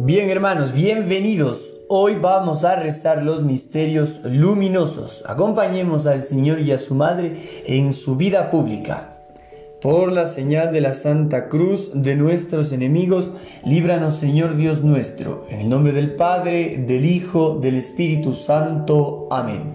Bien hermanos, bienvenidos. Hoy vamos a rezar los misterios luminosos. Acompañemos al Señor y a su Madre en su vida pública. Por la señal de la Santa Cruz de nuestros enemigos, líbranos Señor Dios nuestro. En el nombre del Padre, del Hijo, del Espíritu Santo. Amén.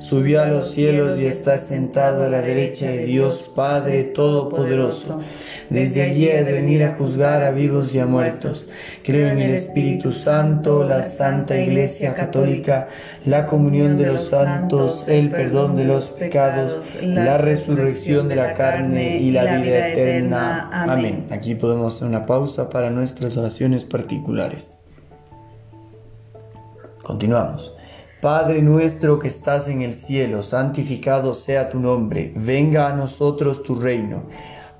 subió a los cielos y está sentado a la derecha de Dios Padre Todopoderoso. Desde allí ha de venir a juzgar a vivos y a muertos. Creo en el Espíritu Santo, la Santa Iglesia Católica, la comunión de los santos, el perdón de los pecados, la resurrección de la carne y la vida eterna. Amén. Aquí podemos hacer una pausa para nuestras oraciones particulares. Continuamos. Padre nuestro que estás en el cielo, santificado sea tu nombre, venga a nosotros tu reino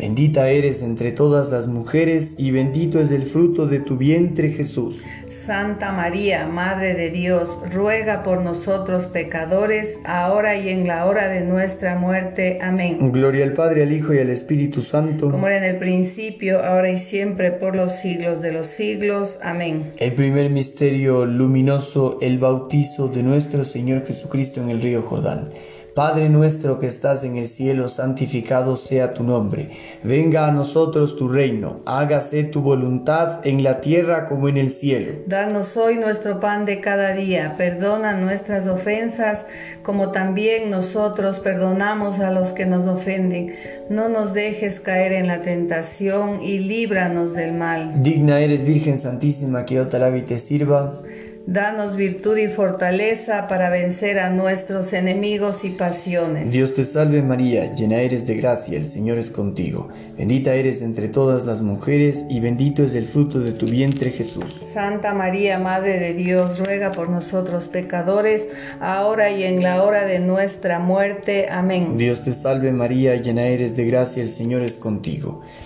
Bendita eres entre todas las mujeres y bendito es el fruto de tu vientre Jesús. Santa María, Madre de Dios, ruega por nosotros pecadores, ahora y en la hora de nuestra muerte. Amén. Gloria al Padre, al Hijo y al Espíritu Santo. Como era en el principio, ahora y siempre, por los siglos de los siglos. Amén. El primer misterio luminoso, el bautizo de nuestro Señor Jesucristo en el río Jordán. Padre nuestro que estás en el cielo, santificado sea tu nombre. Venga a nosotros tu reino. Hágase tu voluntad en la tierra como en el cielo. Danos hoy nuestro pan de cada día. Perdona nuestras ofensas como también nosotros perdonamos a los que nos ofenden. No nos dejes caer en la tentación y líbranos del mal. Digna eres Virgen Santísima que yo te y te sirva. Danos virtud y fortaleza para vencer a nuestros enemigos y pasiones. Dios te salve María, llena eres de gracia, el Señor es contigo. Bendita eres entre todas las mujeres y bendito es el fruto de tu vientre Jesús. Santa María, Madre de Dios, ruega por nosotros pecadores, ahora y en la hora de nuestra muerte. Amén. Dios te salve María, llena eres de gracia, el Señor es contigo.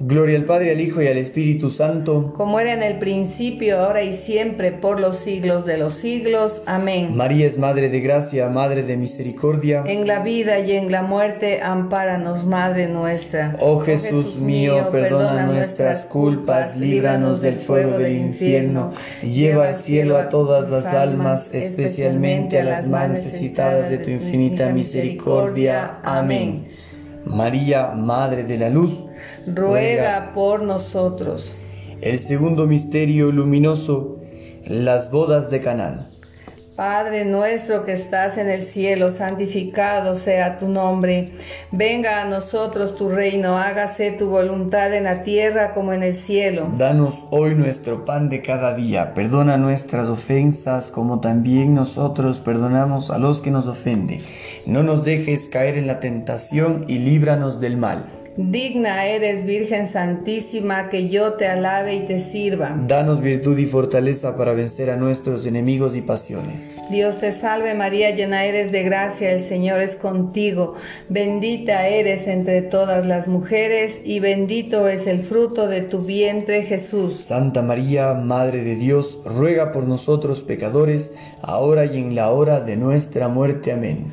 Gloria al Padre, al Hijo y al Espíritu Santo. Como era en el principio, ahora y siempre, por los siglos de los siglos. Amén. María es Madre de Gracia, Madre de Misericordia. En la vida y en la muerte, ampáranos, Madre nuestra. Oh Jesús, mío, perdona nuestras culpas, líbranos del fuego del infierno, lleva al cielo a todas las almas, especialmente a las más necesitadas de tu infinita misericordia. Amén. María, Madre de la Luz, ruega por nosotros. El segundo misterio luminoso, las bodas de Canaán. Padre nuestro que estás en el cielo, santificado sea tu nombre. Venga a nosotros tu reino, hágase tu voluntad en la tierra como en el cielo. Danos hoy nuestro pan de cada día. Perdona nuestras ofensas como también nosotros perdonamos a los que nos ofenden. No nos dejes caer en la tentación y líbranos del mal. Digna eres, Virgen Santísima, que yo te alabe y te sirva. Danos virtud y fortaleza para vencer a nuestros enemigos y pasiones. Dios te salve María, llena eres de gracia, el Señor es contigo. Bendita eres entre todas las mujeres y bendito es el fruto de tu vientre Jesús. Santa María, Madre de Dios, ruega por nosotros pecadores, ahora y en la hora de nuestra muerte. Amén.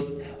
pessoas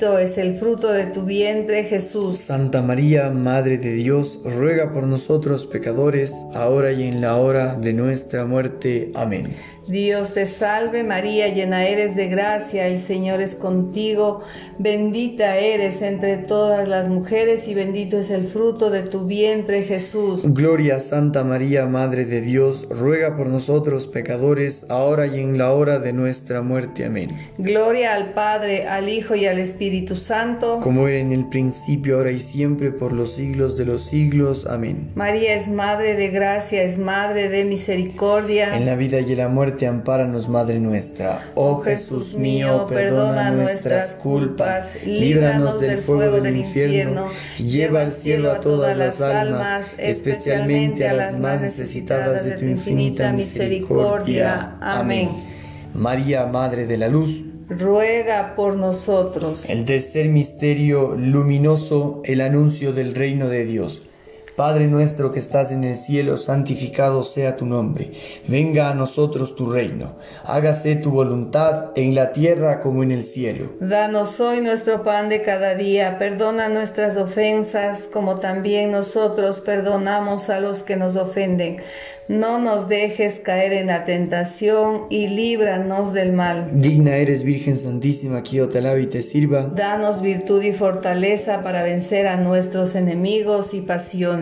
es el fruto de tu vientre Jesús. Santa María, Madre de Dios, ruega por nosotros pecadores, ahora y en la hora de nuestra muerte. Amén. Dios te salve María, llena eres de gracia, el Señor es contigo, bendita eres entre todas las mujeres y bendito es el fruto de tu vientre Jesús. Gloria Santa María, Madre de Dios, ruega por nosotros pecadores, ahora y en la hora de nuestra muerte. Amén. Gloria al Padre, al Hijo y al Espíritu Santo, como era en el principio, ahora y siempre, por los siglos de los siglos. Amén. María es Madre de gracia, es Madre de misericordia. En la vida y en la muerte muerte, ampáranos, Madre nuestra. Oh Jesús mío, perdona nuestras culpas, líbranos del fuego del infierno, lleva al cielo a todas las almas, especialmente a las más necesitadas de tu infinita misericordia. Amén. María, Madre de la Luz, ruega por nosotros. El tercer misterio luminoso, el anuncio del reino de Dios. Padre nuestro que estás en el cielo, santificado sea tu nombre. Venga a nosotros tu reino. Hágase tu voluntad en la tierra como en el cielo. Danos hoy nuestro pan de cada día. Perdona nuestras ofensas como también nosotros perdonamos a los que nos ofenden no nos dejes caer en la tentación y líbranos del mal. Digna eres, Virgen Santísima, que yo te alabe y te sirva. Danos virtud y fortaleza para vencer a nuestros enemigos y pasiones.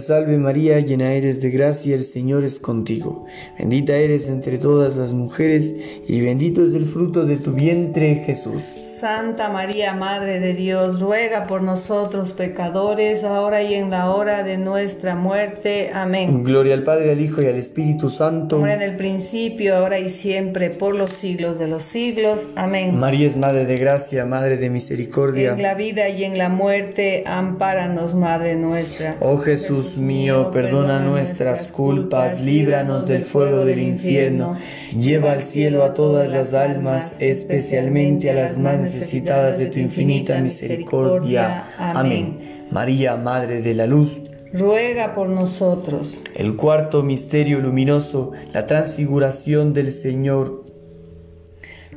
salve María, llena eres de gracia, el Señor es contigo. Bendita eres entre todas las mujeres, y bendito es el fruto de tu vientre, Jesús. Santa María, Madre de Dios, ruega por nosotros pecadores, ahora y en la hora de nuestra muerte. Amén. Gloria al Padre, al Hijo y al Espíritu Santo. Como en el principio, ahora y siempre, por los siglos de los siglos. Amén. María es Madre de gracia, Madre de misericordia. En la vida y en la muerte, ampáranos, Madre nuestra. Oh Jesús mío, perdona nuestras culpas, líbranos del fuego del infierno, lleva al cielo a todas las almas, especialmente a las más necesitadas de tu infinita misericordia. Amén. María, Madre de la Luz, ruega por nosotros. El cuarto misterio luminoso, la transfiguración del Señor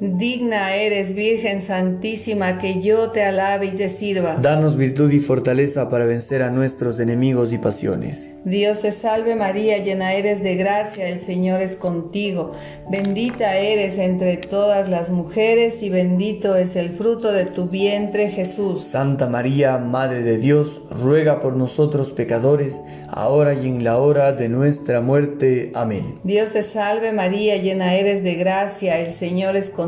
Digna eres, Virgen Santísima, que yo te alabe y te sirva. Danos virtud y fortaleza para vencer a nuestros enemigos y pasiones. Dios te salve María, llena eres de gracia, el Señor es contigo. Bendita eres entre todas las mujeres y bendito es el fruto de tu vientre Jesús. Santa María, Madre de Dios, ruega por nosotros pecadores, ahora y en la hora de nuestra muerte. Amén. Dios te salve María, llena eres de gracia, el Señor es contigo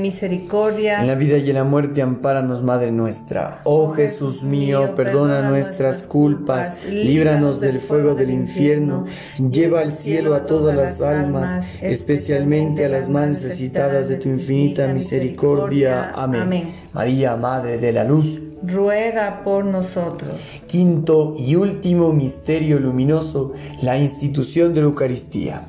misericordia. En la vida y en la muerte, ampáranos, Madre nuestra. Oh Jesús mío, perdona nuestras culpas, líbranos del fuego del infierno, lleva al cielo a todas las almas, especialmente a las más necesitadas de tu infinita misericordia. Amén. María, Madre de la Luz, ruega por nosotros. Quinto y último misterio luminoso, la institución de la Eucaristía.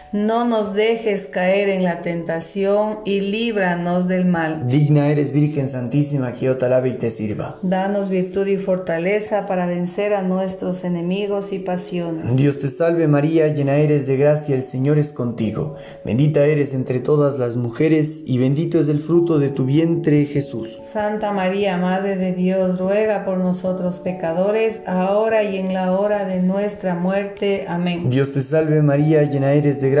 no nos dejes caer en la tentación y líbranos del mal. Digna eres Virgen Santísima, que yo te alabe y te sirva. Danos virtud y fortaleza para vencer a nuestros enemigos y pasiones. Dios te salve María, llena eres de gracia, el Señor es contigo. Bendita eres entre todas las mujeres y bendito es el fruto de tu vientre Jesús. Santa María, Madre de Dios, ruega por nosotros pecadores, ahora y en la hora de nuestra muerte. Amén. Dios te salve María, llena eres de gracia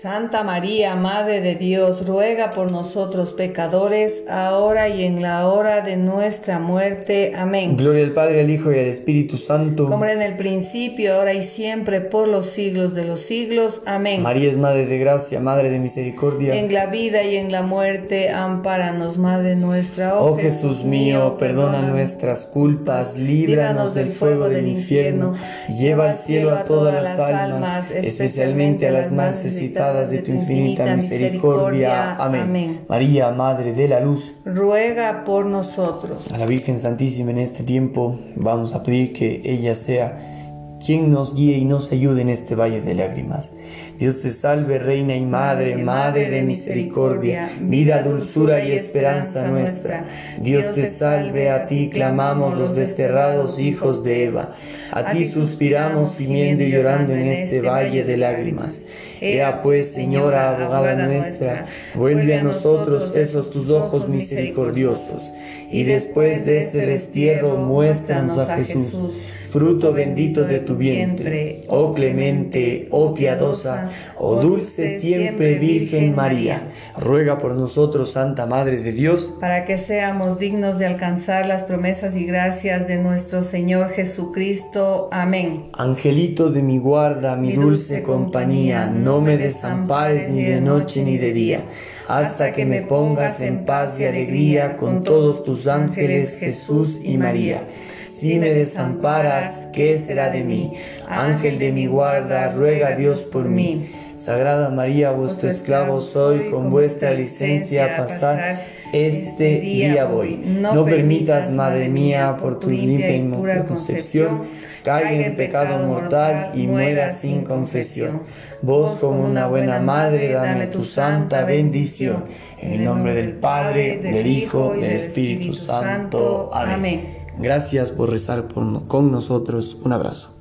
Santa María, Madre de Dios, ruega por nosotros pecadores, ahora y en la hora de nuestra muerte. Amén. Gloria al Padre, al Hijo y al Espíritu Santo. Como era en el principio, ahora y siempre, por los siglos de los siglos. Amén. María es Madre de Gracia, Madre de Misericordia. En la vida y en la muerte, ampáranos, Madre nuestra. Oh, Jesús mío, perdona nuestras culpas, líbranos del fuego del infierno, lleva al cielo a todas las almas, especialmente a las más necesitadas de tu infinita misericordia. Amén. María, Madre de la Luz, ruega por nosotros. A la Virgen Santísima en este tiempo vamos a pedir que ella sea quien nos guíe y nos ayude en este valle de lágrimas. Dios te salve, Reina y Madre, Madre de misericordia, vida, dulzura y esperanza nuestra. Dios te salve, a ti clamamos los desterrados hijos de Eva. A ti suspiramos gimiendo y llorando en este valle de lágrimas. Ea pues, Señora, abogada nuestra, vuelve a nosotros esos tus ojos misericordiosos, y después de este destierro muéstranos a Jesús fruto bendito de tu vientre, oh clemente, oh piadosa, oh dulce siempre Virgen María. Ruega por nosotros, Santa Madre de Dios, para que seamos dignos de alcanzar las promesas y gracias de nuestro Señor Jesucristo. Amén. Angelito de mi guarda, mi, dulce, compañía, no me desampares ni de noche ni de día, hasta que me pongas en paz y alegría con todos tus ángeles, Jesús y María. Si me desamparas, ¿qué será de mí? Ángel de mi guarda, ruega a Dios por mí. Sagrada María, vuestro esclavo soy, con vuestra licencia pasar este día voy. No permitas, Madre mía, por tu limpia y concepción, caiga en pecado mortal y muera sin confesión. Vos, como una buena madre, dame tu santa bendición. En el nombre del Padre, del Hijo del Espíritu Santo. Amén. Gracias por rezar con nosotros. Un abrazo.